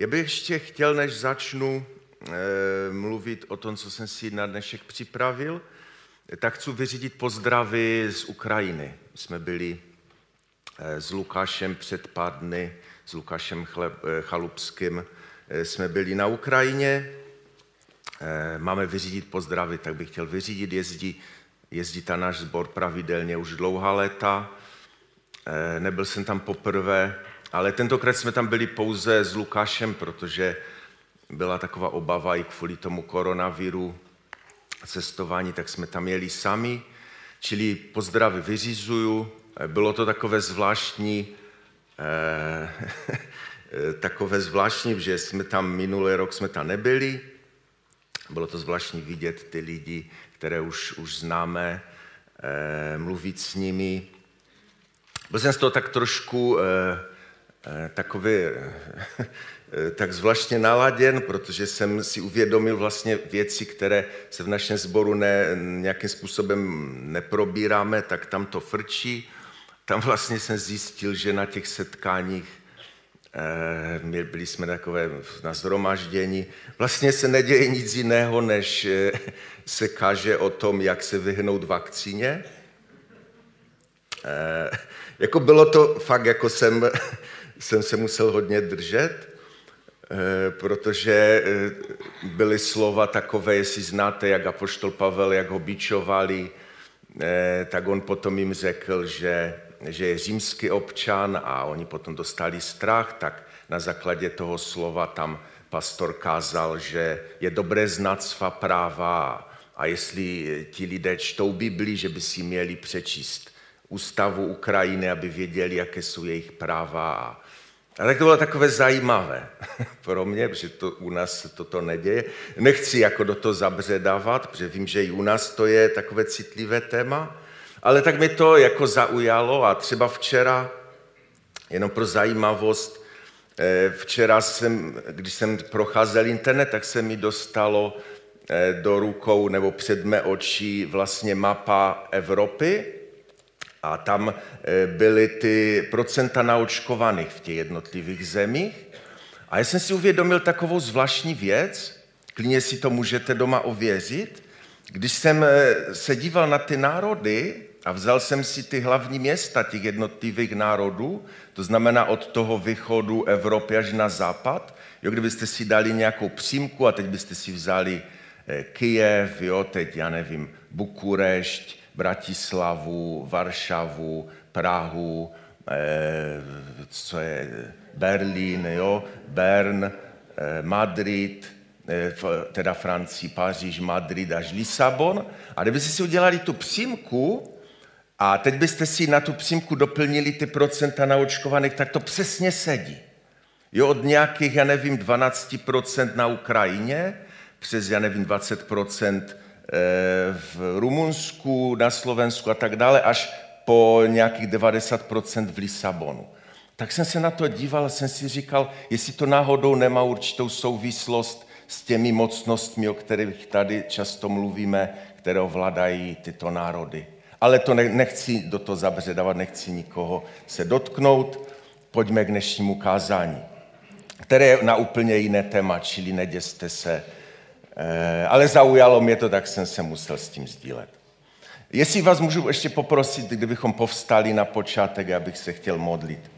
Já bych ještě chtěl, než začnu e, mluvit o tom, co jsem si na dnešek připravil, tak chci vyřídit pozdravy z Ukrajiny. Jsme byli e, s Lukášem před pár dny, s Lukášem Chleb, e, Chalupským, jsme byli na Ukrajině. Máme vyřídit pozdravy, tak bych chtěl vyřídit. Jezdí, jezdí ta náš sbor pravidelně už dlouhá léta. Nebyl jsem tam poprvé, ale tentokrát jsme tam byli pouze s Lukášem, protože byla taková obava i kvůli tomu koronaviru cestování, tak jsme tam jeli sami. Čili pozdravy vyřizuju. Bylo to takové zvláštní, eh, takové zvláštní, že jsme tam minulý rok jsme tam nebyli. Bylo to zvláštní vidět ty lidi, které už, už známe, eh, mluvit s nimi. Byl jsem z toho tak trošku eh, takový eh, tak zvláštně naladěn, protože jsem si uvědomil vlastně věci, které se v našem sboru ne, nějakým způsobem neprobíráme, tak tam to frčí. Tam vlastně jsem zjistil, že na těch setkáních eh, byli jsme takové na zhromaždění. Vlastně se neděje nic jiného, než se káže o tom, jak se vyhnout vakcíně. Jako bylo to fakt, jako jsem jsem se musel hodně držet, eh, protože eh, byly slova takové, jestli znáte, jak apoštol Pavel, jak ho bičovali, eh, tak on potom jim řekl, že, že je římský občan a oni potom dostali strach, tak na základě toho slova tam pastor kázal, že je dobré znát svá práva a jestli ti lidé čtou Bibli, že by si měli přečíst ústavu Ukrajiny, aby věděli, jaké jsou jejich práva a a tak to bylo takové zajímavé pro mě, protože to, u nás toto neděje. Nechci jako do toho zabředávat, protože vím, že i u nás to je takové citlivé téma, ale tak mi to jako zaujalo a třeba včera, jenom pro zajímavost, eh, včera jsem, když jsem procházel internet, tak se mi dostalo eh, do rukou nebo před mé oči vlastně mapa Evropy, a tam eh, byly ty procenta naočkovaných v těch jednotlivých zemích. A já jsem si uvědomil takovou zvláštní věc, klidně si to můžete doma ověřit, když jsem eh, se díval na ty národy a vzal jsem si ty hlavní města těch jednotlivých národů, to znamená od toho východu Evropy až na západ, jo, kdybyste si dali nějakou přímku a teď byste si vzali eh, Kyjev, jo, teď já nevím, Bukurešť, Bratislavu, Varšavu, Prahu, eh, co je Berlín, jo, Bern, eh, Madrid, eh, teda Francii, Paříž, Madrid až Lisabon. A kdybyste si udělali tu přímku a teď byste si na tu přímku doplnili ty procenta naočkovaných, tak to přesně sedí. Jo, od nějakých, já nevím, 12% na Ukrajině, přes, já nevím, 20% Eh, v Rumunsku, na Slovensku a tak dále, až po nějakých 90% v Lisabonu. Tak jsem se na to díval a jsem si říkal, jestli to náhodou nemá určitou souvislost s těmi mocnostmi, o kterých tady často mluvíme, které ovládají tyto národy. Ale to nechci do toho zabředávat, nechci nikoho se dotknout. Pojďme k dnešnímu kázání, které je na úplně jiné téma, čili neděste se, Eh, ale zaujalo mě to, tak jsem se musel s tím sdílet. Jestli vás můžu ještě poprosit, kdybychom povstali na počátek, abych se chtěl modlit.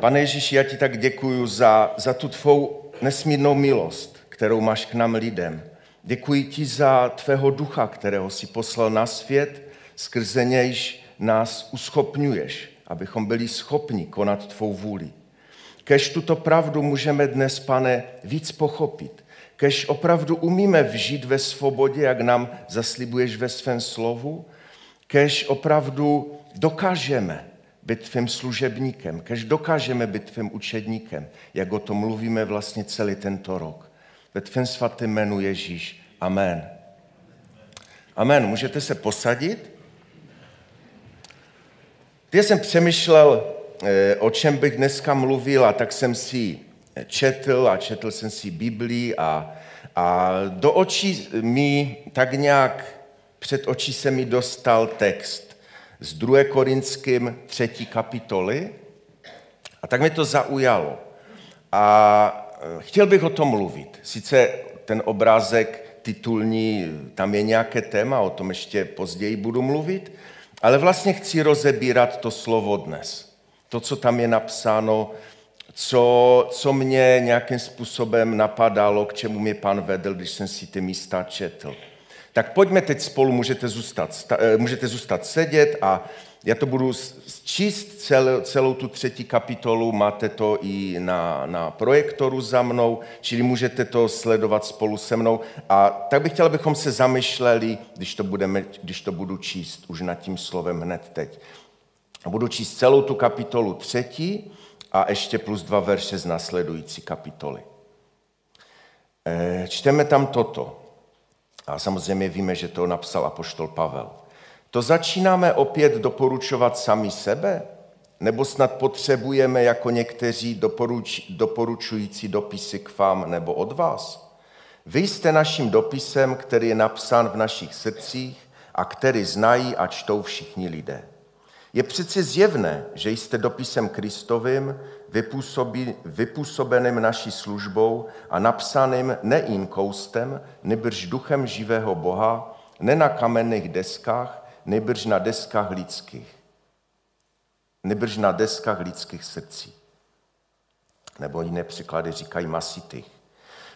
Pane Ježíši, já ti tak děkuji za, za tu tvou nesmírnou milost, kterou máš k nám lidem. Děkuji ti za tvého ducha, kterého si poslal na svět, skrze nějž nás uschopňuješ, abychom byli schopni konat tvou vůli. Kež tuto pravdu můžeme dnes, pane, víc pochopit. Kež opravdu umíme vžít ve svobodě, jak nám zaslibuješ ve svém slovu. Kež opravdu dokážeme být tvým služebníkem, kež dokážeme být tvým učedníkem, jak o tom mluvíme vlastně celý tento rok. Ve tvém svatém jménu Ježíš. Amen. Amen. Můžete se posadit? Já jsem přemýšlel o čem bych dneska mluvil, a tak jsem si četl a četl jsem si Biblii a, a do očí mi tak nějak před oči se mi dostal text z 2. Korinským 3. kapitoly a tak mi to zaujalo. A eh, chtěl bych o tom mluvit. Sice ten obrázek titulní, tam je nějaké téma, o tom ještě později budu mluvit, ale vlastně chci rozebírat to slovo dnes. To, co tam je napsáno, co, co mě nějakým způsobem napadalo, k čemu mě pan vedl, když jsem si ty místa četl. Tak pojďme teď spolu, můžete zůstat, eh, můžete zůstat sedět a já to budu číst celou, celou tu třetí kapitolu, máte to i na, na projektoru za mnou, čili můžete to sledovat spolu se mnou. A tak bych chtěl, abychom se zamyšleli, když to, budeme, když to budu číst už nad tím slovem hned teď. Budu číst celou tu kapitolu třetí a ještě plus dva verše z následující kapitoly. Eh, čteme tam toto. A samozřejmě víme, že to napsal apoštol Pavel. To začínáme opět doporučovat sami sebe? Nebo snad potřebujeme jako někteří doporuč, doporučující dopisy k vám nebo od vás? Vy jste naším dopisem, který je napsán v našich srdcích a který znají a čtou všichni lidé. Je přeci zjevné, že jste dopisem Kristovým, vypůsobeným naší službou a napsaným ne inkoustem, nebrž duchem živého Boha, ne na kamenných deskách, nebrž na deskách lidských. Nebrž na deskách lidských srdcí. Nebo jiné příklady říkají masitých.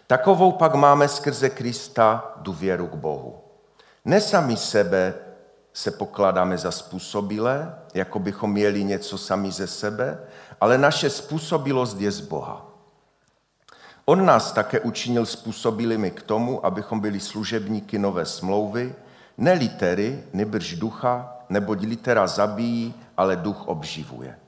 Takovou pak máme skrze Krista důvěru k Bohu. Ne sami sebe se pokládáme za způsobilé, jako bychom měli něco sami ze sebe, ale naše způsobilost je z Boha. On nás také učinil způsobilými k tomu, abychom byli služebníky nové smlouvy, ne litery, nebrž ducha, neboť litera zabíjí, ale duch obživuje.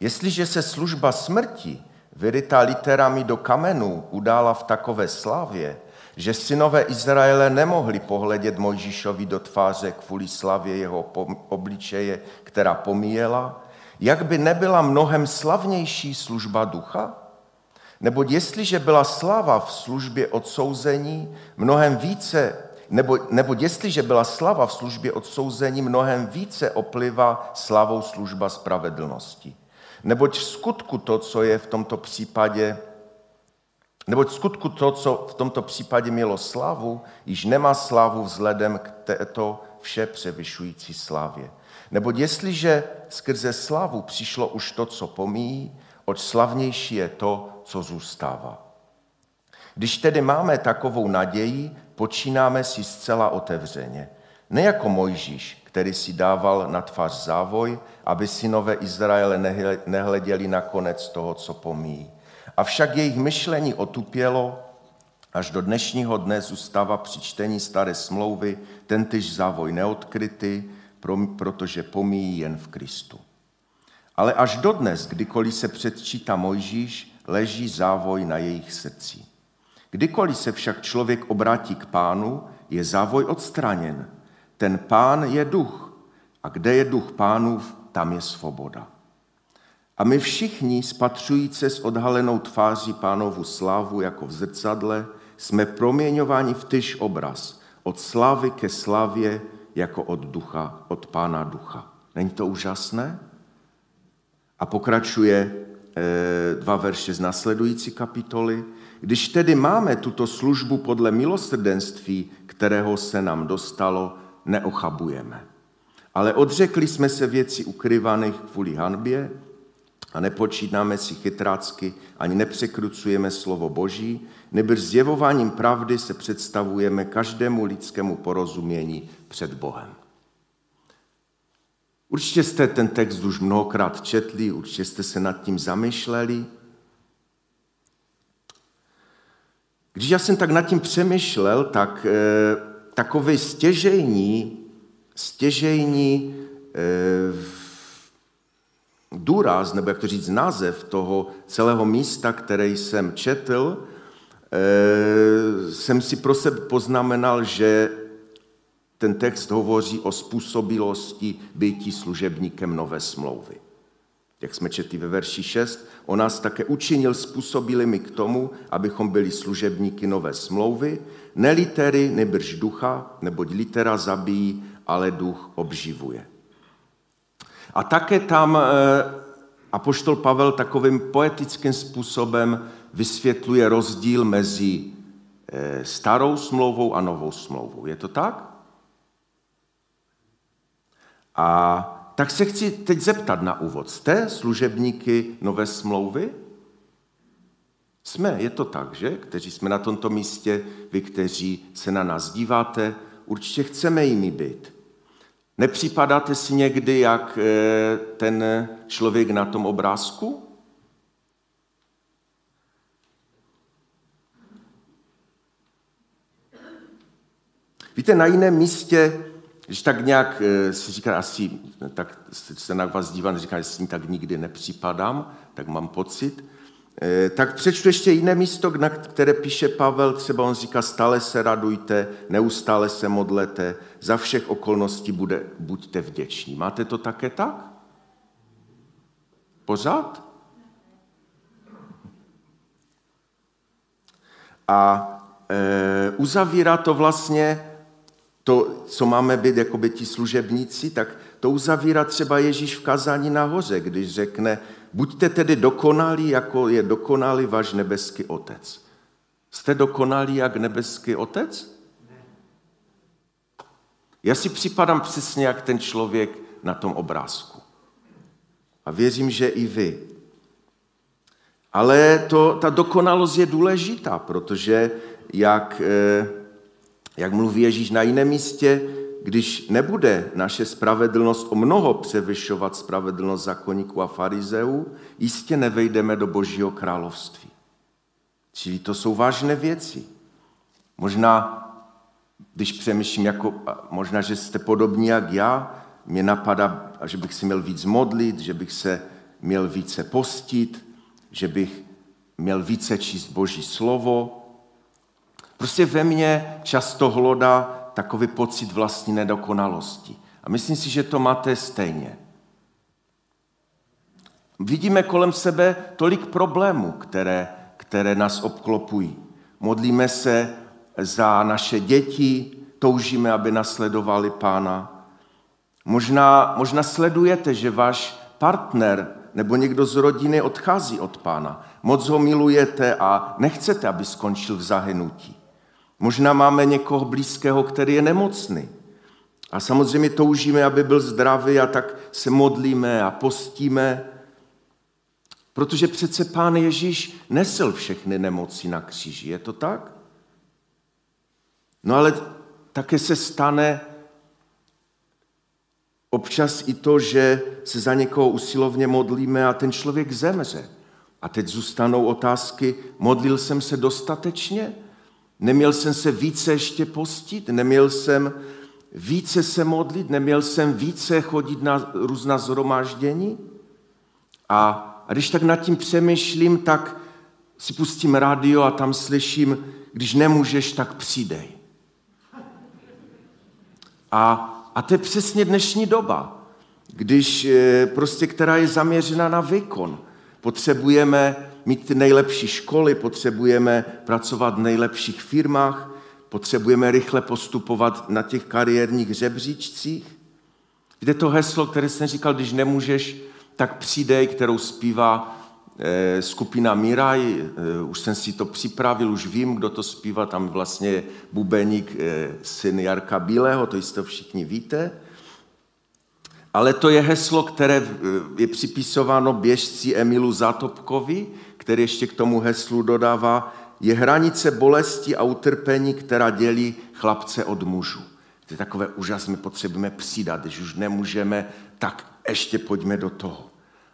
Jestliže se služba smrti, vyrytá literami do kamenů, udála v takové slávě, že synové Izraele nemohli pohledět Mojžíšovi do tváře kvůli slavě jeho obličeje, která pomíjela, jak by nebyla mnohem slavnější služba ducha? Nebo jestliže byla slava v službě odsouzení mnohem více nebo, nebo jestliže byla slava v službě odsouzení, mnohem více opliva slavou služba spravedlnosti. Neboť v skutku to, co je v tomto případě, neboť skutku to, co v tomto případě mělo slavu, již nemá slavu vzhledem k této vše převyšující slavě. Neboť jestliže skrze slavu přišlo už to, co pomíjí, oč slavnější je to, co zůstává. Když tedy máme takovou naději, počínáme si zcela otevřeně. Ne jako Mojžíš, který si dával na tvář závoj, aby synové Izraele nehleděli na konec toho, co pomíjí. Avšak jejich myšlení otupělo, až do dnešního dne zůstává při čtení staré smlouvy tentyž závoj neodkrytý, protože pomíjí jen v Kristu. Ale až dodnes, kdykoliv se předčítá Mojžíš, leží závoj na jejich srdcích. Kdykoliv se však člověk obrátí k pánu, je závoj odstraněn. Ten pán je duch. A kde je duch pánův, tam je svoboda. A my všichni, spatřující s odhalenou tváří pánovu slávu jako v zrcadle, jsme proměňováni v tyž obraz, od slávy ke slavě, jako od ducha, od pána ducha. Není to úžasné? A pokračuje e, dva verše z následující kapitoly. Když tedy máme tuto službu podle milosrdenství, kterého se nám dostalo, neochabujeme. Ale odřekli jsme se věci ukryvaných kvůli hanbě a nepočítáme si chytrácky, ani nepřekrucujeme slovo Boží, nebo zjevováním pravdy se představujeme každému lidskému porozumění před Bohem. Určitě jste ten text už mnohokrát četli, určitě jste se nad tím zamýšleli, Když já jsem tak nad tím přemýšlel, tak e, takový stěžejní, stěžejní e, důraz, nebo jak to říct, název toho celého místa, které jsem četl, e, jsem si pro sebe poznamenal, že ten text hovoří o způsobilosti býtí služebníkem nové smlouvy jak jsme četli ve verši 6, on nás také učinil způsobilými k tomu, abychom byli služebníky nové smlouvy, ne litery, nebrž ducha, neboť litera zabíjí, ale duch obživuje. A také tam e, a poštol Pavel takovým poetickým způsobem vysvětluje rozdíl mezi eh, starou smlouvou a novou smlouvou. Je to tak? A tak se chci teď zeptat na úvod. Jste služebníky nové smlouvy? Jsme, je to tak, že? Kteří jsme na tomto místě, vy, kteří se na nás díváte, určitě chceme jimi být. Nepřipadáte si někdy jak eh, ten člověk na tom obrázku? Víte, na jiném místě, když tak nějak eh, si říká, asi tak se na vás dívám, říká, že si tak nikdy nepřipadám, tak mám pocit, Eh, tak přečtu ještě jiné místo, na které píše Pavel, třeba on říká, stále se radujte, neustále se modlete, za všech okolností bude, buďte vděční. Máte to také tak? Pořád? A e, uzavírá to vlastně to, co máme být jako by ti služebníci, tak to uzavírá třeba Ježíš v kazání nahoře, když řekne, Buďte tedy dokonalí, jako je dokonalý váš nebeský otec. Jste dokonalí jak nebeský otec? Já si připadám přesně jak ten člověk na tom obrázku. A věřím, že i vy. Ale to, ta dokonalost je důležitá, protože jak, eh, jak mluví Ježíš na jiném místě, když nebude naše spravedlnost o mnoho převyšovat spravedlnost zakonníků a farizeů, jistě nevejdeme do Božího království. Čili to jsou vážné věci. Možná, když přemýšlím, jako, možná, že jste podobní jak já, mě napadá, že bych si měl víc modlit, že bych se měl více postit, že bych měl více číst Boží slovo. Prostě ve mně často hlodá takový pocit vlastní nedokonalosti. A myslím si, že to máte stejně. Vidíme kolem sebe tolik problémů, které, které nás obklopují. Modlíme se za naše děti, toužíme, aby nasledovali pána. Možná, možná sledujete, že váš partner nebo někdo z rodiny odchází od pána. Moc ho milujete a nechcete, aby skončil v zahynutí. Možná máme někoho blízkého, který je nemocný. A samozřejmě toužíme, aby byl zdravý a tak se modlíme a postíme, protože přece Pán Ježíš nesl všechny nemoci na kříži. Je to tak? No ale také se stane občas i to, že se za někoho usilovně modlíme a ten člověk zemře. A teď zůstanou otázky, modlil jsem se dostatečně? Neměl jsem se více ještě postit, neměl jsem více se modlit, neměl jsem více chodit na různá zhromáždění. A, a když tak nad tím přemýšlím, tak si pustím rádio a tam slyším, když nemůžeš, tak přidej. A, a to je přesně dnešní doba, když eh, prostě, která je zaměřena na výkon. Potřebujeme mít ty nejlepší školy, potřebujeme pracovat v nejlepších firmách, potřebujeme rychle postupovat na těch kariérních žebříčcích. Kde to heslo, které jsem říkal, když nemůžeš, tak přidej, kterou zpívá skupina Miraj, eh, už jsem si to připravil, už vím, kdo to zpívá, tam vlastně bubeník eh, syn Jarka Bílého, to jistě všichni víte. Ale to je heslo, které je připisováno běžci Emilu Zatopkovi, který ještě k tomu heslu dodává, je hranice bolesti a utrpení, která dělí chlapce od mužů. To je takové úžasné, potřebujeme přidat, když už nemůžeme, tak ještě pojďme do toho.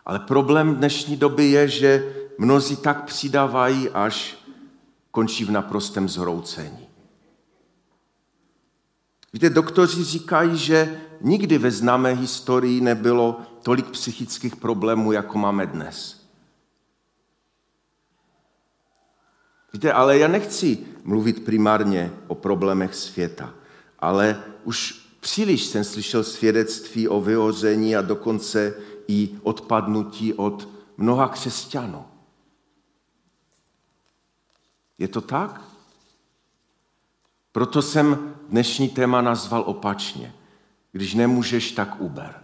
Ale problém dnešní doby je, že mnozí tak přidávají, až končí v naprostém zhroucení. Víte, doktoři říkají, že nikdy ve známé historii nebylo tolik psychických problémů, jako máme dnes. Víte, ale já nechci mluvit primárně o problémech světa, ale už příliš jsem slyšel svědectví o vyhoření a dokonce i odpadnutí od mnoha křesťanů. Je to tak? Proto jsem dnešní téma nazval opačně. Když nemůžeš, tak uber.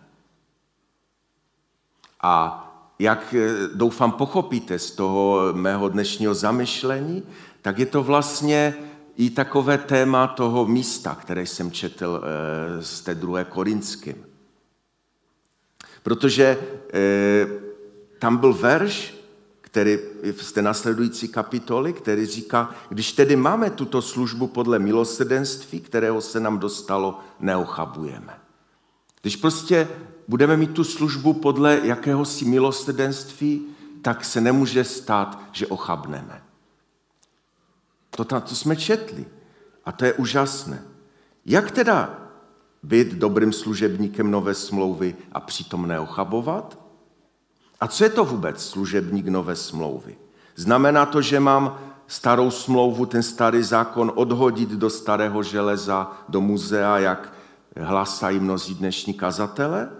A jak eh, doufám pochopíte z toho mého dnešního zamyšlení, tak je to vlastně i takové téma toho místa, které jsem četl eh, z té druhé Korinským. Protože eh, tam byl verš, který z té následující kapitoly, který říká, když tedy máme tuto službu podle milosedenství, kterého se nám dostalo, neochabujeme. Když prostě budeme mít tu službu podle jakéhosi milosedenství, tak se nemůže stát, že ochabneme. To, to jsme četli. A to je úžasné. Jak teda být dobrým služebníkem nové smlouvy a přitom neochabovat? A co je to vůbec služebník nové smlouvy? Znamená to, že mám starou smlouvu, ten starý zákon odhodit do starého železa, do muzea, jak hlasají mnozí dnešní kazatele?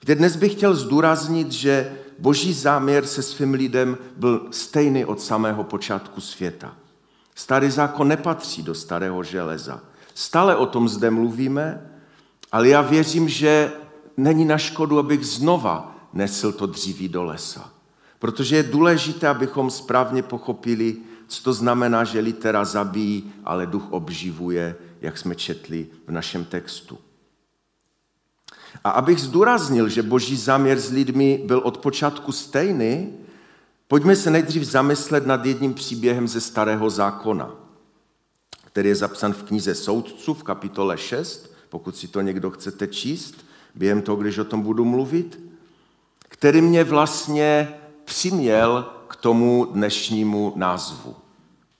Kde dnes bych chtěl zdůraznit, že boží záměr se svým lidem byl stejný od samého počátku světa. Starý zákon nepatří do starého železa. Stále o tom zde mluvíme, ale já věřím, že není na škodu, abych znova nesl to dříví do lesa. Protože je důležité, abychom správně pochopili, co to znamená, že litera zabíjí, ale duch obživuje, jak jsme četli v našem textu. A abych zdůraznil, že boží záměr s lidmi byl od počátku stejný, pojďme se nejdřív zamyslet nad jedním příběhem ze starého zákona, který je zapsan v knize Soudců v kapitole 6, pokud si to někdo chcete číst, během toho, když o tom budu mluvit, který mě vlastně přiměl k tomu dnešnímu názvu.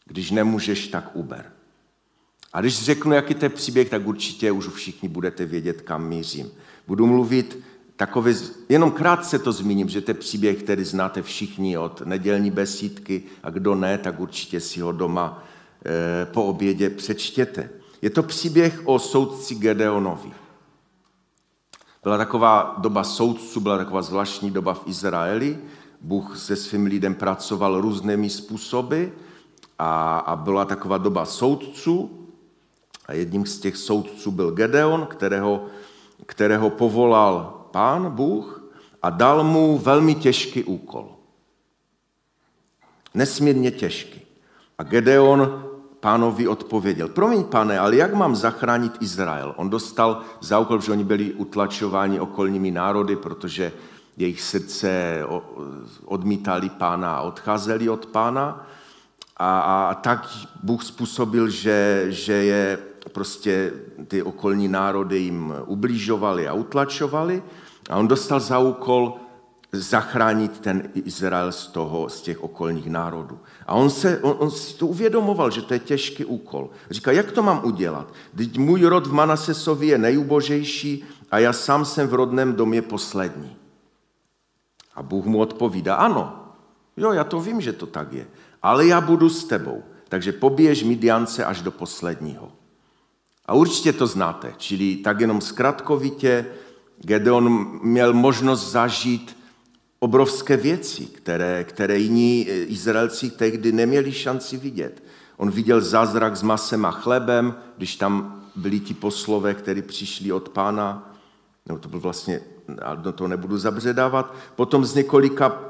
Když nemůžeš, tak uber. A když řeknu, jaký to je příběh, tak určitě už všichni budete vědět, kam mířím. Budu mluvit takové, jenom krátce to zmíním, že to je příběh, který znáte všichni od nedělní besídky a kdo ne, tak určitě si ho doma po obědě přečtěte. Je to příběh o soudci Gedeonovi. Byla taková doba soudců, byla taková zvláštní doba v Izraeli. Bůh se svým lidem pracoval různými způsoby a, a byla taková doba soudců. A jedním z těch soudců byl Gedeon, kterého kterého povolal pán Bůh a dal mu velmi těžký úkol. Nesmírně těžký. A Gedeon pánovi odpověděl, promiň pane, ale jak mám zachránit Izrael? On dostal za úkol, že oni byli utlačováni okolními národy, protože jejich srdce odmítali pána a odcházeli od pána. A, a tak Bůh způsobil, že, že je prostě ty okolní národy jim ubližovali a utlačovali a on dostal za úkol zachránit ten Izrael z toho, z těch okolních národů. A on, se, on, on si to uvědomoval, že to je těžký úkol. Říká, jak to mám udělat? Teď můj rod v Manasesovi je nejubožejší a já sám jsem v rodném domě poslední. A Bůh mu odpovídá, ano, jo, já to vím, že to tak je, ale já budu s tebou, takže poběž Midiance až do posledního. A určitě to znáte, čili tak jenom zkratkovitě, Gedeon měl možnost zažít obrovské věci, které, které jiní eh, Izraelci tehdy neměli šanci vidět. On viděl zázrak s masem a chlebem, když tam byli ti poslové, kteří přišli od pána, nebo to byl vlastně, do toho nebudu zabředávat, potom z několika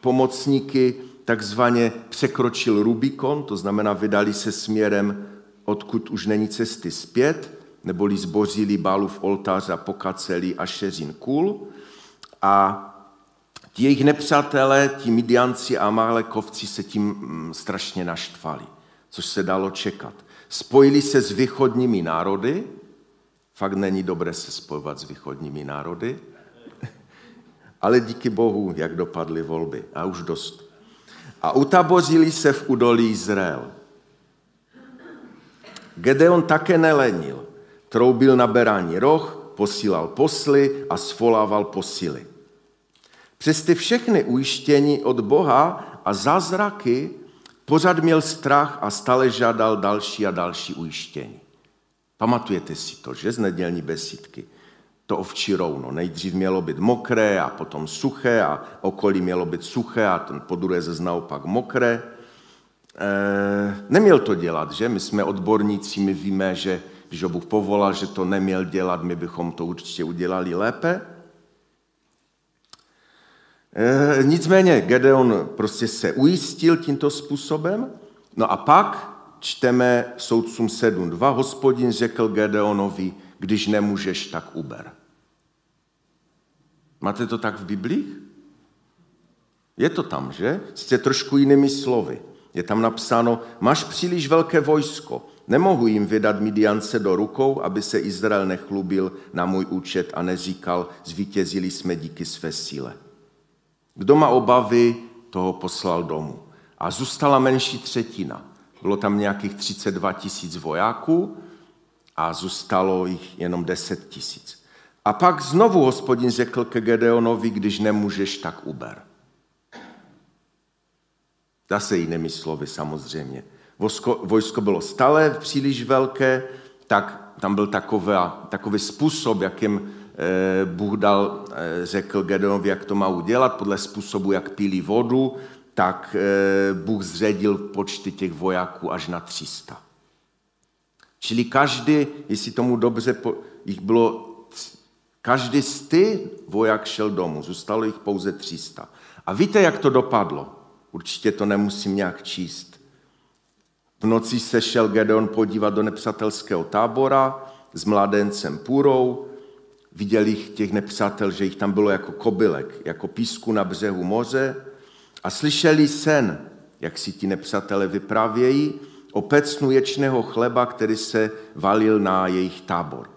pomocníky takzvaně překročil Rubikon, to znamená vydali se směrem odkud už není cesty zpět, neboli zbořili Bálův oltář a pokaceli šeřin kůl. A ti jejich nepřátelé, ti Midianci a Amalekovci se tím mm, strašně naštvali, což se dalo čekat. Spojili se s východními národy, fakt není dobré se spojovat s východními národy, ale díky Bohu, jak dopadly volby. A už dost. A utabořili se v údolí Izrael. Gedeon také nelenil. Troubil na berání roh, posílal posly a svolával posily. Přes ty všechny ujištění od Boha a zázraky pořád měl strach a stále žádal další a další ujištění. Pamatujete si to, že z nedělní besídky? To ovčí rouno. Nejdřív mělo být mokré a potom suché a okolí mělo být suché a ten podruhé ze naopak mokré. Eh, neměl to dělat, že? My jsme odborníci, my víme, že když ho Bůh povolal, že to neměl dělat, my bychom to určitě udělali lépe. E, nicméně Gedeon prostě se ujistil tímto způsobem. No a pak čteme soudcům 7.2. Hospodin řekl Gedeonovi, když nemůžeš, tak uber. Máte to tak v Biblii? Je to tam, že? Jste trošku jinými slovy. Je tam napsáno, máš příliš velké vojsko, nemohu jim vydat Midiance do rukou, aby se Izrael nechlubil na můj účet a neříkal, zvítězili jsme díky své síle. Kdo má obavy, toho poslal domů. A zůstala menší třetina. Bylo tam nějakých 32 tisíc vojáků a zůstalo jich jenom 10 tisíc. A pak znovu hospodin řekl ke Gedeonovi, když nemůžeš, tak uber. Zase jinými slovy samozřejmě. Vojsko, vojsko bylo stále příliš velké, tak tam byl takový, takový způsob, jakým Bůh dal, eh, řekl Gedeonovi, jak to má udělat, podle způsobu, jak pílí vodu, tak eh, Bůh zředil počty těch vojáků až na 300. Čili každý, jestli tomu dobře, jich bylo, každý z ty voják šel domů, zůstalo jich pouze 300. A víte, jak to dopadlo? Určitě to nemusím nějak číst. V noci se šel Gedeon podívat do nepřátelského tábora s mladencem Půrou. Viděl jich těch nepřátel, že jich tam bylo jako kobylek, jako písku na břehu moře. A slyšeli sen, jak si ti nepřátelé vyprávějí, o pecnu ječného chleba, který se valil na jejich tábor.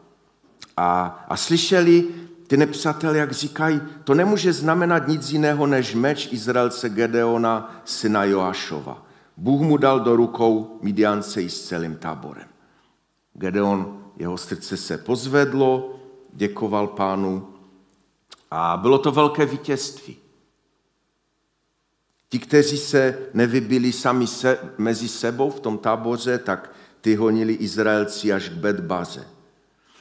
A, a slyšeli, ty nepřátelé, jak říkají, to nemůže znamenat nic jiného než meč Izraelce Gedeona, syna Joášova. Bůh mu dal do rukou Midiance i s celým táborem. Gedeon, jeho srdce se pozvedlo, děkoval pánu a bylo to velké vítězství. Ti, kteří se nevybili sami se, mezi sebou v tom táboře, tak ty honili Izraelci až k Bedbaze.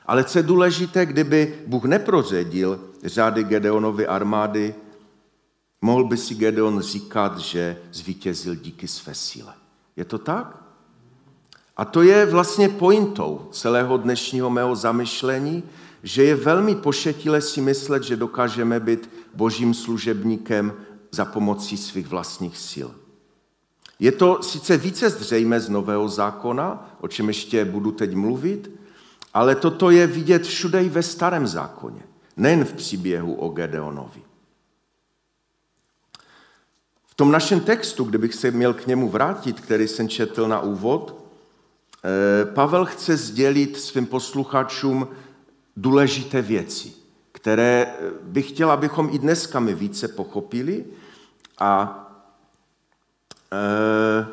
Ale co je důležité, kdyby Bůh neprozedil řády Gedeonovy armády, mohl by si Gedeon říkat, že zvítězil díky své síle. Je to tak? A to je vlastně pointou celého dnešního mého zamyšlení, že je velmi pošetilé si myslet, že dokážeme být božím služebníkem za pomocí svých vlastních sil. Je to sice více zřejmé z Nového zákona, o čem ještě budu teď mluvit, ale toto je vidět všude i ve starém zákoně, nejen v příběhu o Gedeonovi. V tom našem textu, kdybych se měl k němu vrátit, který jsem četl na úvod, Pavel chce sdělit svým posluchačům důležité věci, které eh, bych chtěl, abychom i dneska my více pochopili. A e,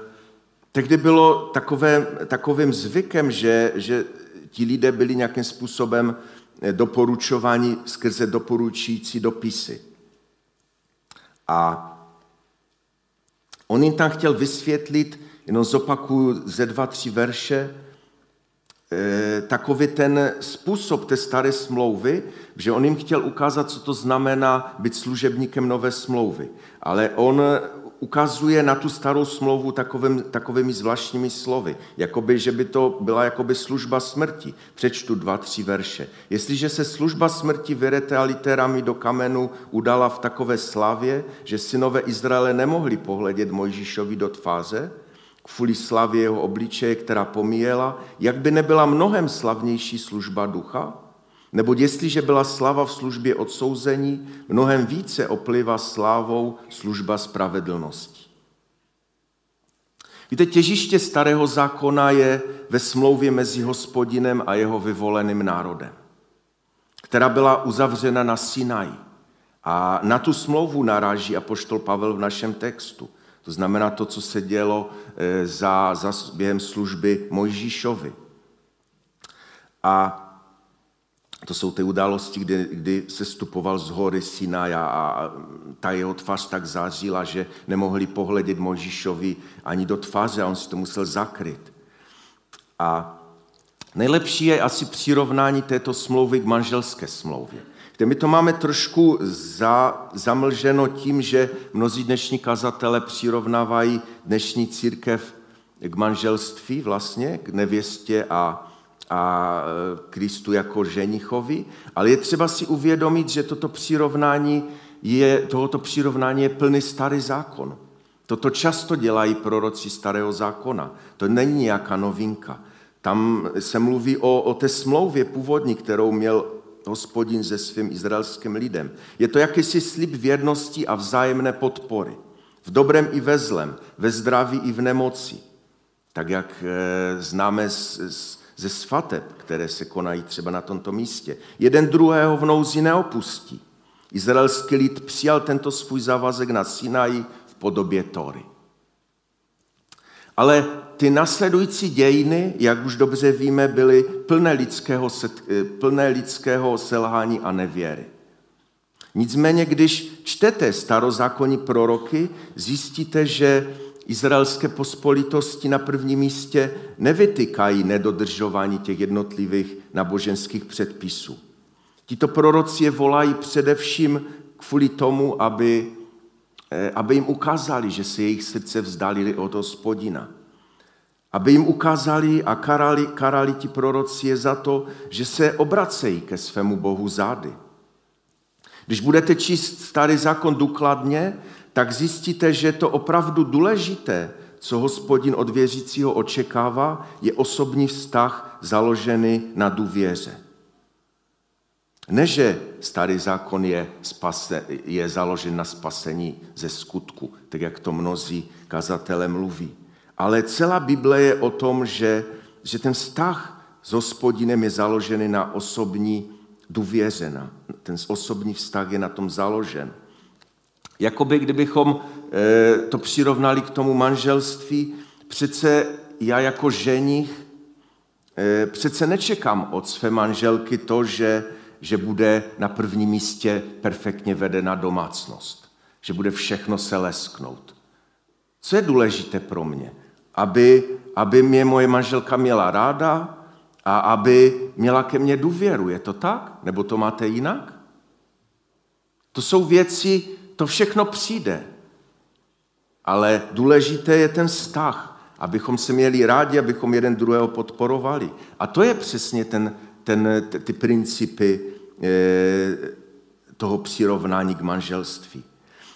tehdy bylo takové, takovým zvykem, že, že ti lidé byli nějakým způsobem eh, doporučováni skrze doporučující dopisy. A on jim tam chtěl vysvětlit, jenom zopakuju ze dva, tři verše, eh, takový ten způsob té staré smlouvy, že on jim chtěl ukázat, co to znamená být služebníkem nové smlouvy. Ale on ukazuje na tu starou smlouvu takovým, takovými zvláštními slovy, jakoby, že by to byla jakoby služba smrti. Přečtu dva, tři verše. Jestliže se služba smrti vyrete literami do kamenu udala v takové slavě, že synové Izraele nemohli pohledět Mojžíšovi do tváře, kvůli slavě jeho obličeje, která pomíjela, jak by nebyla mnohem slavnější služba ducha? Nebo jestliže byla slava v službě odsouzení, mnohem více opliva slávou služba spravedlnosti. Víte, těžiště starého zákona je ve smlouvě mezi hospodinem a jeho vyvoleným národem, která byla uzavřena na Sinai. A na tu smlouvu naráží apoštol Pavel v našem textu. To znamená to, co se dělo eh, za, za během služby Mojžíšovi. A to jsou ty události, kdy, kdy se stupoval z hory Sinaj a ta jeho tvář tak zářila, že nemohli pohledět Možíšovi ani do tváře a on si to musel zakryt. A nejlepší je asi přirovnání této smlouvy k manželské smlouvě. Kde my to máme trošku za, zamlženo tím, že mnozí dnešní kazatele přirovnávají dnešní církev k manželství vlastně, k nevěstě a a e, Kristu jako ženichovi, ale je třeba si uvědomit, že toto přirovnání je, tohoto přirovnání je plný starý zákon. Toto často dělají proroci starého zákona. To není nějaká novinka. Tam se mluví o, o té smlouvě původní, kterou měl hospodin se svým izraelským lidem. Je to jakýsi slib věrnosti a vzájemné podpory. V dobrém i ve zlem, ve zdraví i v nemoci. Tak jak e, známe z, z, ze svateb, které se konají třeba na tomto místě. Jeden druhého v nouzi neopustí. Izraelský lid přijal tento svůj závazek na Sinaji v podobě Tory. Ale ty nasledující dějiny, jak už dobře víme, byly plné lidského, plné lidského selhání a nevěry. Nicméně, když čtete starozákonní proroky, zjistíte, že izraelské pospolitosti na prvním místě nevytykají nedodržování těch jednotlivých naboženských předpisů. Tito proroci je volají především kvůli tomu, aby, eh, aby jim ukázali, že se jejich srdce vzdálili od hospodina. Aby jim ukázali a karali, karali ti proroci je za to, že se obracejí ke svému Bohu zády. Když budete číst starý zákon důkladně, tak zjistíte, že to opravdu důležité, co hospodin od věřícího očekává, je osobní vztah založený na důvěře. Ne, že starý zákon je, spase, je založen na spasení ze skutku, tak jak to mnozí kazatele mluví. Ale celá Bible je o tom, že, že ten vztah s hospodinem je založený na osobní důvěře. Ten osobní vztah je na tom založen. Jakoby kdybychom eh, to přirovnali k tomu manželství, přece já jako ženich eh, přece nečekám od své manželky to, že že bude na prvním místě perfektně vedena domácnost, že bude všechno se lesknout. Co je důležité pro mě? Aby, aby mě moje manželka měla ráda a aby měla ke mně důvěru. Je to tak? Nebo to máte jinak? To jsou věci, to všechno přijde. Ale důležité je ten vztah, abychom se měli rádi, abychom jeden druhého podporovali. A to je přesně ten, ten, ty principy eh, toho přirovnání k manželství.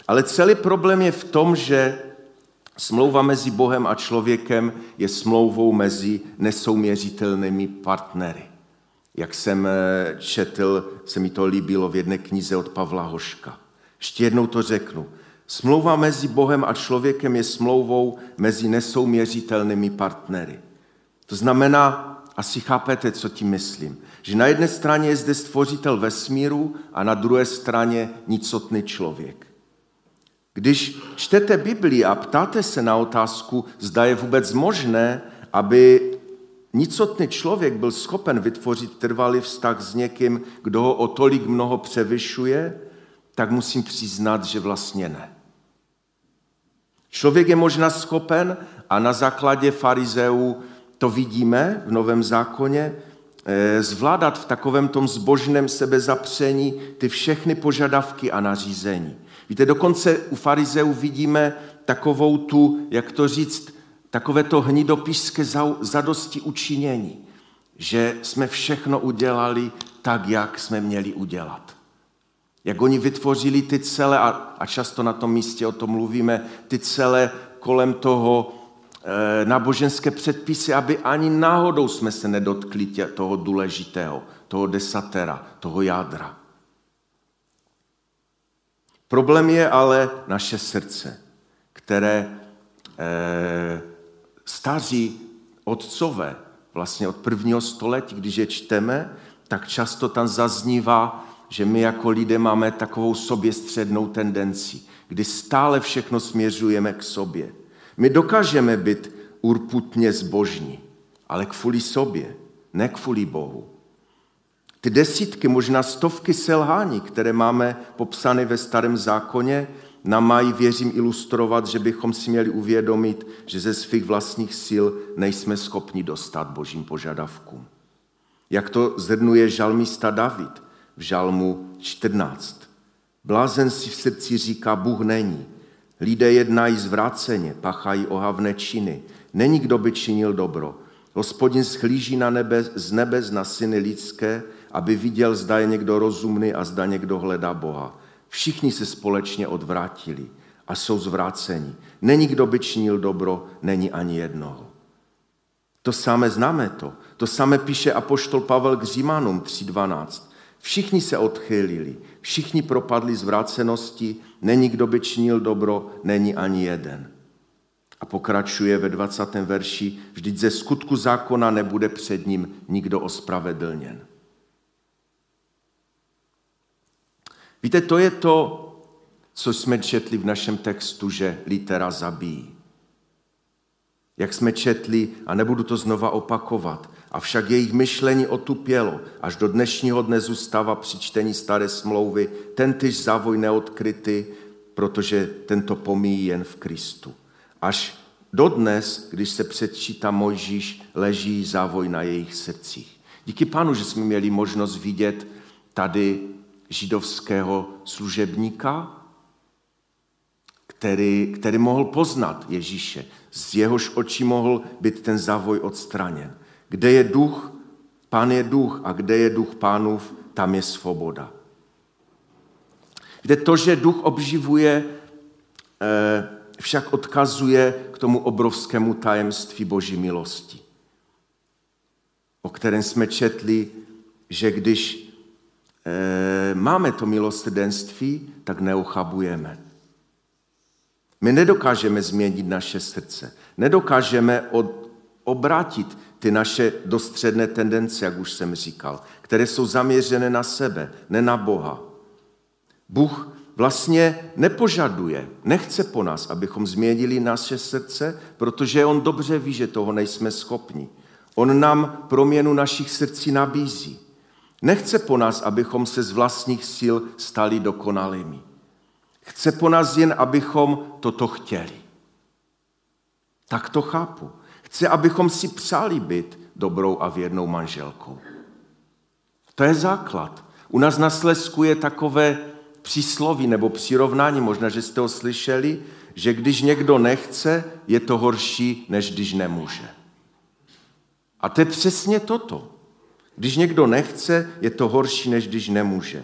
Ale celý problém je v tom, že smlouva mezi Bohem a člověkem je smlouvou mezi nesouměřitelnými partnery. Jak jsem eh, četl, se mi to líbilo v jedné knize od Pavla Hoška. Ještě jednou to řeknu. Smlouva mezi Bohem a člověkem je smlouvou mezi nesouměřitelnými partnery. To znamená, asi chápete, co tím myslím. Že na jedné straně je zde stvořitel vesmíru a na druhé straně nicotný člověk. Když čtete Biblii a ptáte se na otázku, zda je vůbec možné, aby nicotný člověk byl schopen vytvořit trvalý vztah s někým, kdo ho o tolik mnoho převyšuje, tak musím přiznat, že vlastně ne. Člověk je možná schopen a na základě farizeů to vidíme v Novém zákoně, eh, zvládat v takovém tom zbožném sebezapření ty všechny požadavky a nařízení. Víte, dokonce u farizeů vidíme takovou tu, jak to říct, takové to hnidopišské zadosti učinění, že jsme všechno udělali tak, jak jsme měli udělat. Jak oni vytvořili ty celé, a, a často na tom místě o tom mluvíme, ty celé kolem toho Eh, náboženské předpisy, aby ani náhodou jsme se nedotkli toho důležitého, toho desatera, toho jádra. Problém je ale naše srdce, které eh, staří otcové, vlastně od prvního století, když je čteme, tak často tam zaznívá, že my jako lidé máme takovou soběstřednou tendenci, kdy stále všechno směřujeme k sobě. My dokážeme být urputně zbožní, ale kvůli sobě, ne kvůli Bohu. Ty desítky, možná stovky selhání, které máme popsány ve starém zákoně, nám mají, věřím, ilustrovat, že bychom si měli uvědomit, že ze svých vlastních sil nejsme schopni dostat božím požadavkům. Jak to zhrnuje žalmista David v žalmu 14. Blázen si v srdci říká, Bůh není, Lidé jednají zvráceně, pachají ohavné činy. Není kdo by činil dobro. Hospodin schlíží na nebe, z nebe na syny lidské, aby viděl, zda je někdo rozumný a zda někdo hledá Boha. Všichni se společně odvrátili a jsou zvráceni. Není kdo by činil dobro, není ani jednoho. To samé známe to. To samé píše apoštol Pavel k Římanům 3.12. Všichni se odchylili, všichni propadli zvrácenosti, není kdo by činil dobro, není ani jeden. A pokračuje ve 20. verši, vždyť ze skutku zákona nebude před ním nikdo ospravedlněn. Víte, to je to, co jsme četli v našem textu, že litera zabíjí. Jak jsme četli, a nebudu to znova opakovat, avšak jejich myšlení otupělo, až do dnešního dne zůstává při čtení staré smlouvy tentýž závoj neodkrytý, protože tento pomíjí jen v Kristu. Až dodnes, když se předčítá Mojžíš, leží závoj na jejich srdcích. Díky pánu, že jsme měli možnost vidět tady židovského služebníka, který, který mohl poznat Ježíše, z jehož očí mohl být ten závoj odstraněn. Kde je duch, pán je duch a kde je duch pánův, tam je svoboda. Kde to, že duch obživuje, eh, však odkazuje k tomu obrovskému tajemství Boží milosti, o kterém jsme četli, že když máme to milosrdenství, tak neuchabujeme. My nedokážeme změnit naše srdce. Nedokážeme od, obrátit ty naše dostředné tendence, jak už jsem říkal, které jsou zaměřené na sebe, ne na Boha. Bůh vlastně nepožaduje, nechce po nás, abychom změnili naše srdce, protože On dobře ví, že toho nejsme schopni. On nám proměnu našich srdcí nabízí. Nechce po nás, abychom se z vlastních sil stali dokonalými. Chce po nás jen, abychom toto chtěli. Tak to chápu. Chce, abychom si přáli být dobrou a věrnou manželkou. To je základ. U nás na Slesku je takové přísloví nebo přirovnání, možná, že jste ho slyšeli, že když někdo nechce, je to horší, než když nemůže. A to je přesně toto. Když někdo nechce, je to horší, než když nemůže.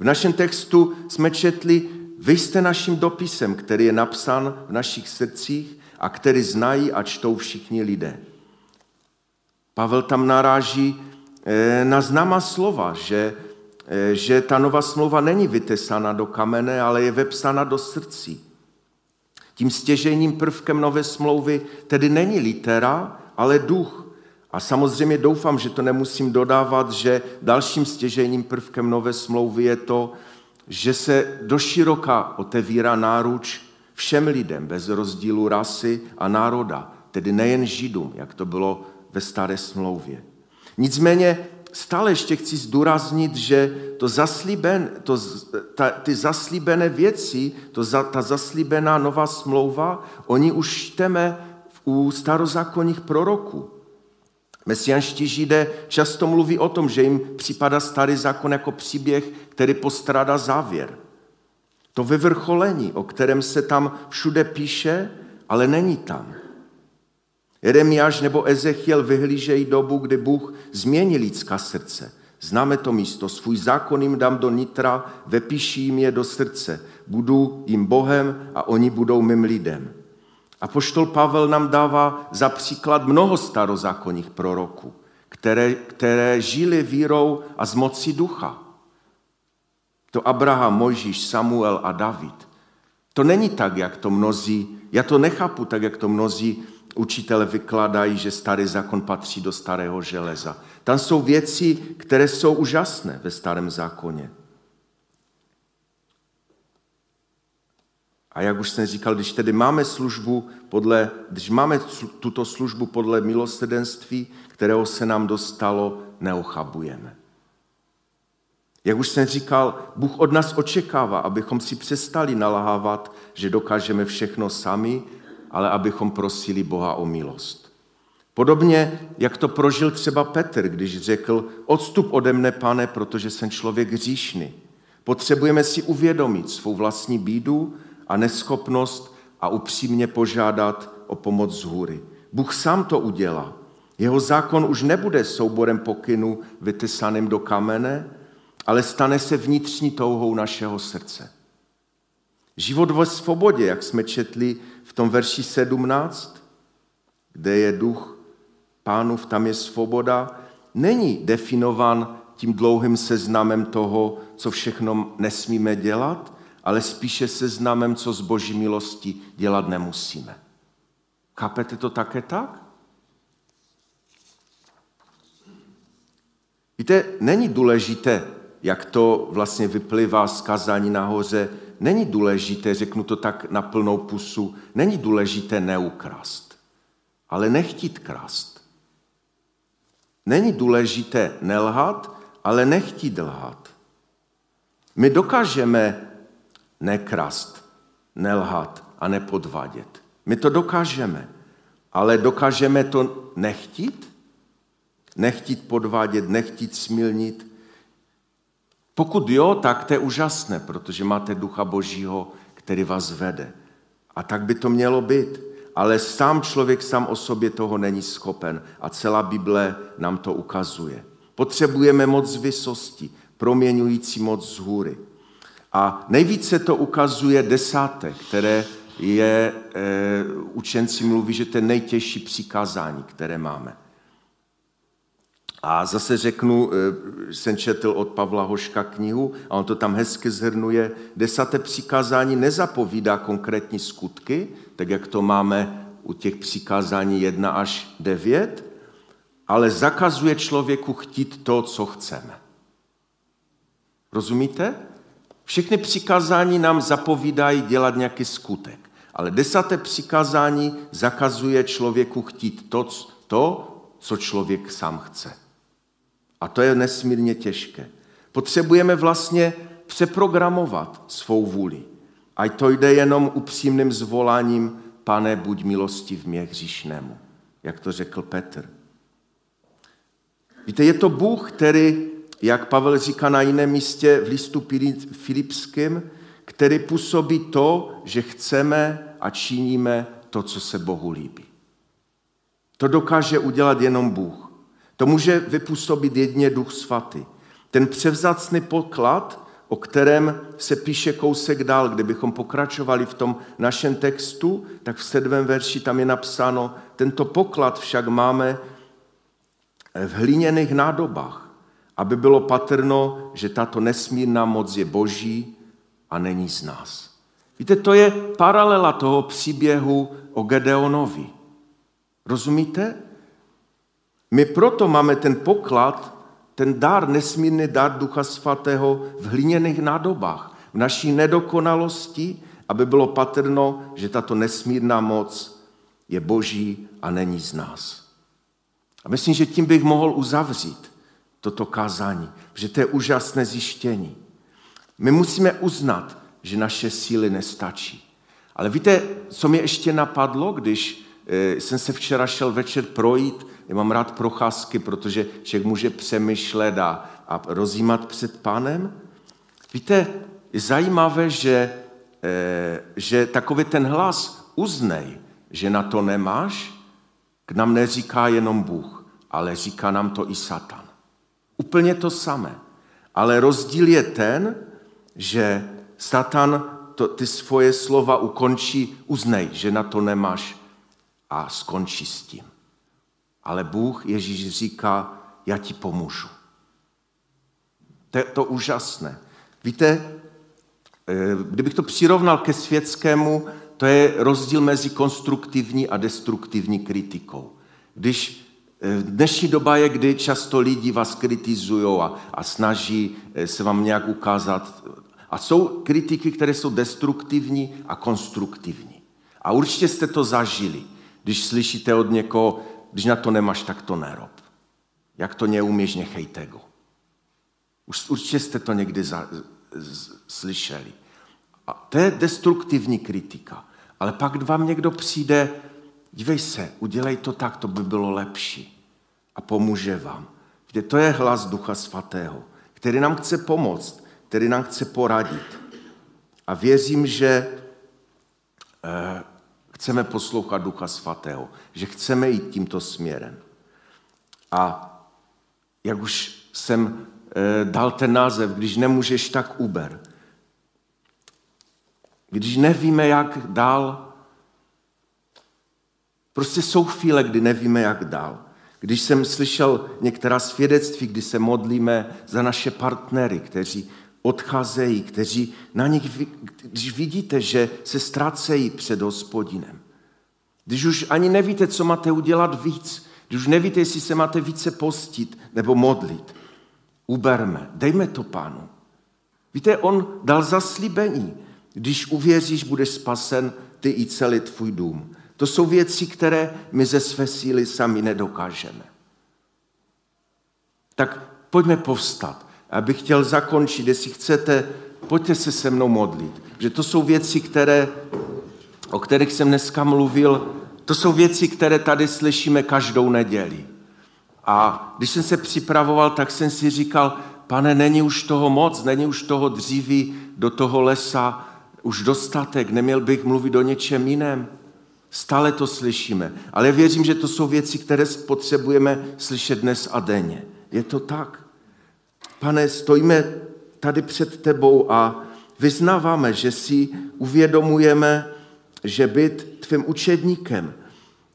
V našem textu jsme četli, vy jste naším dopisem, který je napsán v našich srdcích a který znají a čtou všichni lidé. Pavel tam naráží eh, na známá slova, že, eh, že ta nová smlouva není vytesána do kamene, ale je vepsána do srdcí. Tím stěžením prvkem nové smlouvy tedy není litera, ale duch. A samozřejmě doufám, že to nemusím dodávat, že dalším stěžením prvkem nové smlouvy je to, že se doširoka otevírá náruč všem lidem bez rozdílu rasy a národa, tedy nejen Židům, jak to bylo ve staré smlouvě. Nicméně stále ještě chci zdůraznit, že to zaslíben, to, ta, ty zaslíbené věci, to, za, ta zaslíbená nová smlouva, oni už čteme u starozákonních proroků. Mesianští židé často mluví o tom, že jim připadá starý zákon jako příběh, který postrádá závěr. To vyvrcholení, o kterém se tam všude píše, ale není tam. Jeremiáš nebo Ezechiel vyhlížejí dobu, kdy Bůh změní lidská srdce. Známe to místo. Svůj zákon jim dám do nitra, vepíší jim je do srdce. Budu jim Bohem a oni budou mým lidem. A poštol Pavel nám dává za příklad mnoho starozákonních proroků, které, které žili vírou a z moci ducha. To Abraham, Mojžíš, Samuel a David. To není tak, jak to mnozí, já to nechápu tak, jak to mnozí učitele vykladají, že starý zákon patří do starého železa. Tam jsou věci, které jsou úžasné ve starém zákoně. A jak už jsem říkal, když tedy máme službu podle, když máme tuto službu podle milosrdenství, kterého se nám dostalo, neochabujeme. Jak už jsem říkal, Bůh od nás očekává, abychom si přestali nalahávat, že dokážeme všechno sami, ale abychom prosili Boha o milost. Podobně, jak to prožil třeba Petr, když řekl, odstup ode mne, pane, protože jsem člověk hříšný. Potřebujeme si uvědomit svou vlastní bídu a neschopnost a upřímně požádat o pomoc z hůry. Bůh sám to udělá. Jeho zákon už nebude souborem pokynů vytesaným do kamene, ale stane se vnitřní touhou našeho srdce. Život ve svobodě, jak jsme četli v tom verši 17, kde je duch pánův, tam je svoboda, není definovan tím dlouhým seznamem toho, co všechno nesmíme dělat, ale spíše seznamem, co z boží milosti dělat nemusíme. Chápete to také tak? Víte, není důležité, jak to vlastně vyplývá z kazání nahoře, není důležité, řeknu to tak na plnou pusu, není důležité neukrást, ale nechtít krást. Není důležité nelhat, ale nechtít lhat. My dokážeme nekrast, nelhat a nepodvádět. My to dokážeme, ale dokážeme to nechtít? Nechtít podvádět, nechtít smilnit? Pokud jo, tak to je úžasné, protože máte ducha božího, který vás vede. A tak by to mělo být. Ale sám člověk sám o sobě toho není schopen. A celá Bible nám to ukazuje. Potřebujeme moc vysosti, proměňující moc z hůry. A nejvíce to ukazuje desátek, které je, e, učenci mluví, že to je nejtěžší přikázání, které máme. A zase řeknu, e, jsem četl od Pavla Hoška knihu a on to tam hezky zhrnuje. Desáté přikázání nezapovídá konkrétní skutky, tak jak to máme u těch přikázání 1 až 9, ale zakazuje člověku chtít to, co chceme. Rozumíte? Všechny přikázání nám zapovídají dělat nějaký skutek. Ale desáté přikázání zakazuje člověku chtít to, to, co člověk sám chce. A to je nesmírně těžké. Potřebujeme vlastně přeprogramovat svou vůli. A to jde jenom upřímným zvoláním, pane, buď milosti v mě hříšnému, jak to řekl Petr. Víte, je to Bůh, který jak Pavel říká na jiném místě v listu Filipském, který působí to, že chceme a činíme to, co se Bohu líbí. To dokáže udělat jenom Bůh. To může vypůsobit jedně Duch Svatý. Ten převzacný poklad, o kterém se píše kousek dál, kde bychom pokračovali v tom našem textu, tak v sedmém verši tam je napsáno, tento poklad však máme v hliněných nádobách, aby bylo patrno, že tato nesmírná moc je boží a není z nás. Víte, to je paralela toho příběhu o Gedeonovi. Rozumíte? My proto máme ten poklad, ten dár, nesmírný dár Ducha Svatého v hliněných nádobách, v naší nedokonalosti, aby bylo patrno, že tato nesmírná moc je boží a není z nás. A myslím, že tím bych mohl uzavřít toto kázání, že to je úžasné zjištění. My musíme uznat, že naše síly nestačí. Ale víte, co mě ještě napadlo, když eh, jsem se včera šel večer projít, já mám rád procházky, protože člověk může přemýšlet a, a rozjímat před pánem. Víte, je zajímavé, že, eh, že takový ten hlas uznej, že na to nemáš, k nám neříká jenom Bůh, ale říká nám to i Satan. Úplně to samé. Ale rozdíl je ten, že Satan to, ty svoje slova ukončí, uznej, že na to nemáš a skončí s tím. Ale Bůh, Ježíš říká, já ti pomůžu. To je to úžasné. Víte, eh, kdybych to přirovnal ke světskému, to je rozdíl mezi konstruktivní a destruktivní kritikou. Když Dnešní doba je, kdy často lidi vás kritizují a, a snaží eh, se vám nějak ukázat. A jsou kritiky, které jsou destruktivní a konstruktivní. A určitě jste to zažili, když slyšíte od někoho, když na to nemáš, tak to nerob. Jak to neumíš, nechej tego. Už určitě jste to někdy za, z, slyšeli. A to je destruktivní kritika. Ale pak vám někdo přijde dívej se, udělej to tak, to by bylo lepší a pomůže vám. Kde to je hlas Ducha Svatého, který nám chce pomoct, který nám chce poradit. A věřím, že eh, chceme poslouchat Ducha Svatého, že chceme jít tímto směrem. A jak už jsem eh, dal ten název, když nemůžeš, tak Uber. Když nevíme, jak dál, prostě jsou chvíle, kdy nevíme, jak dál. Když jsem slyšel některá svědectví, kdy se modlíme za naše partnery, kteří odcházejí, kteří na nich, když vidíte, že se ztrácejí před hospodinem. Když už ani nevíte, co máte udělat víc, když už nevíte, jestli se máte více postit nebo modlit, uberme, dejme to pánu. Víte, on dal zaslíbení. Když uvěříš, budeš spasen ty i celý tvůj dům. To jsou věci, které my ze své síly sami nedokážeme. Tak pojďme povstat. Abych chtěl zakončit, jestli chcete, pojďte se se mnou modlit. Že to jsou věci, které, o kterých jsem dneska mluvil, to jsou věci, které tady slyšíme každou neděli. A když jsem se připravoval, tak jsem si říkal, pane, není už toho moc, není už toho dříví do toho lesa už dostatek, neměl bych mluvit o něčem jiném. Stále to slyšíme, ale věřím, že to jsou věci, které potřebujeme slyšet dnes a denně. Je to tak? Pane, stojíme tady před tebou a vyznáváme, že si uvědomujeme, že být tvým učedníkem,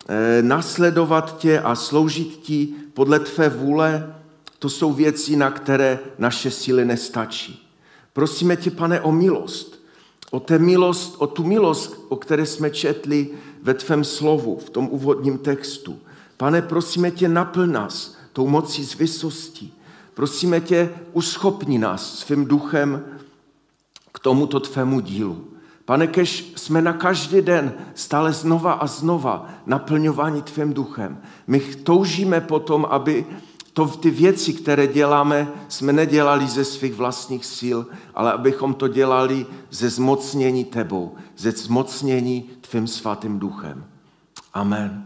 eh, nasledovat tě a sloužit ti podle tvé vůle, to jsou věci, na které naše síly nestačí. Prosíme tě, pane, o milost. O, té milost, o tu milost, o které jsme četli ve tvém slovu, v tom úvodním textu. Pane, prosíme tě, naplň nás tou mocí z vysosti. Prosíme tě, uschopni nás svým duchem k tomuto tvému dílu. Pane, kež jsme na každý den stále znova a znova naplňováni tvým duchem. My toužíme potom, aby to ty věci, které děláme, jsme nedělali ze svých vlastních sil, ale abychom to dělali ze zmocnění tebou, ze zmocnění tvým svatým duchem. Amen.